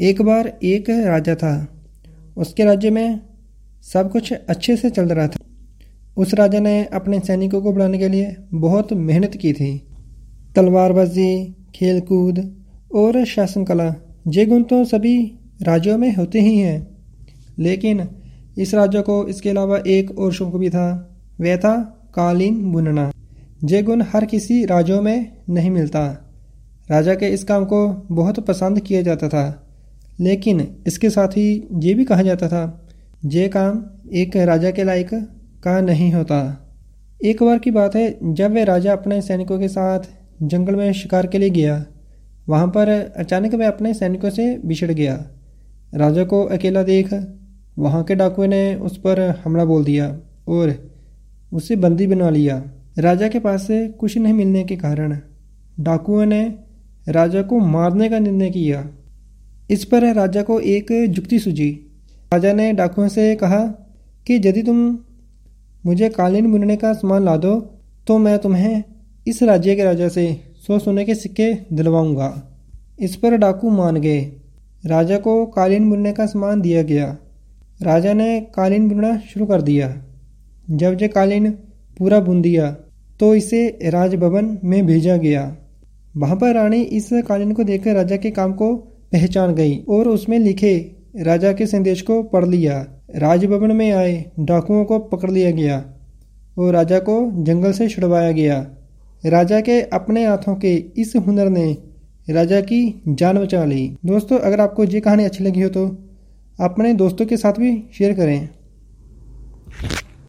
एक बार एक राजा था। उसके राज्य में सब कुछ अच्छे से चल रहा था। उस राजा ने अपने सैनिकों को बढ़ाने के लिए बहुत मेहनत की थी। तलवारबाजी खेल कूद और शासन कला ये गुण तो सभी राज्यों में होते ही हैं। लेकिन इस राज्य को इसके अलावा एक और शौक भी था। वह था कालीन बुनना ये गुण हर किसी राज्यों में नहीं मिलता। राजा के इस काम को बहुत पसंद किया जाता था। लेकिन इसके साथ ही ये भी कहा जाता था ये काम एक राजा के लायक का नहीं होता। एक बार की बात है, जब वह राजा अपने सैनिकों के साथ जंगल में शिकार के लिए गया, वहाँ पर अचानक वह अपने सैनिकों से बिछड़ गया। राजा को अकेला देख वहाँ के डाकुए ने उस पर हमला बोल दिया और उसे बंदी बना लिया। राजा के पास से कुछ नहीं मिलने के कारण डाकुओं ने राजा को मारने का निर्णय किया। इस पर राजा को एक जुक्ति सूझी। राजा ने डाकुओं से कहा कि यदि तुम मुझे कालीन बुनने का सामान ला दो तो मैं तुम्हें इस राज्य के राजा से सौ सोने के सिक्के दिलवाऊँगा। इस पर डाकू मान गए। राजा को कालीन बुनने का सामान दिया गया। राजा ने कालीन बुनना शुरू कर दिया। जब ये कालीन पूरा बुन दिया तो इसे राजभवन में भेजा गया। वहाँ पर रानी इस कालीन को देखकर राजा के काम को पहचान गई और उसमें लिखे, राजा के संदेश को पढ़ लिया। राजभवन में आए, डाकुओं को पकड़ लिया गया और राजा को जंगल से छुड़वाया गया। राजा के अपने हाथों के इस हुनर ने राजा की जान बचा ली। दोस्तों, अगर आपको ये कहानी अच्छी लगी हो तो अपने दोस्तों के साथ भी शेयर करें।